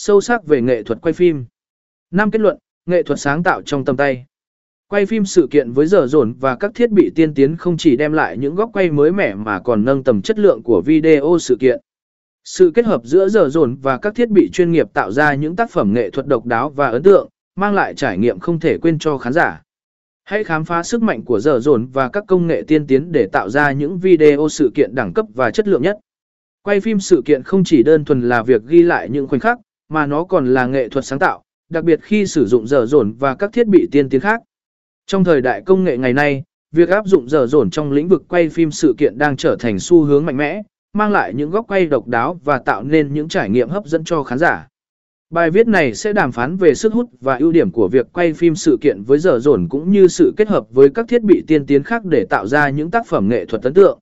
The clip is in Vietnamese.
sâu sắc về nghệ thuật quay phim. Năm kết luận, nghệ thuật sáng tạo trong tầm tay. Quay phim sự kiện với giờ dồn và các thiết bị tiên tiến không chỉ đem lại những góc quay mới mẻ mà còn nâng tầm chất lượng của video sự kiện. Sự kết hợp giữa giờ dồn và các thiết bị chuyên nghiệp tạo ra những tác phẩm nghệ thuật độc đáo và ấn tượng, mang lại trải nghiệm không thể quên cho khán giả. Hãy khám phá sức mạnh của giờ dồn và các công nghệ tiên tiến để tạo ra những video sự kiện đẳng cấp và chất lượng nhất. Quay phim sự kiện không chỉ đơn thuần là việc ghi lại những khoảnh khắc, mà nó còn là nghệ thuật sáng tạo, đặc biệt khi sử dụng dở dồn và các thiết bị tiên tiến khác. Trong thời đại công nghệ ngày nay, việc áp dụng dở dồn trong lĩnh vực quay phim sự kiện đang trở thành xu hướng mạnh mẽ, mang lại những góc quay độc đáo và tạo nên những trải nghiệm hấp dẫn cho khán giả. Bài viết này sẽ đàm phán về sức hút và ưu điểm của việc quay phim sự kiện với dở dồn cũng như sự kết hợp với các thiết bị tiên tiến khác để tạo ra những tác phẩm nghệ thuật ấn tượng.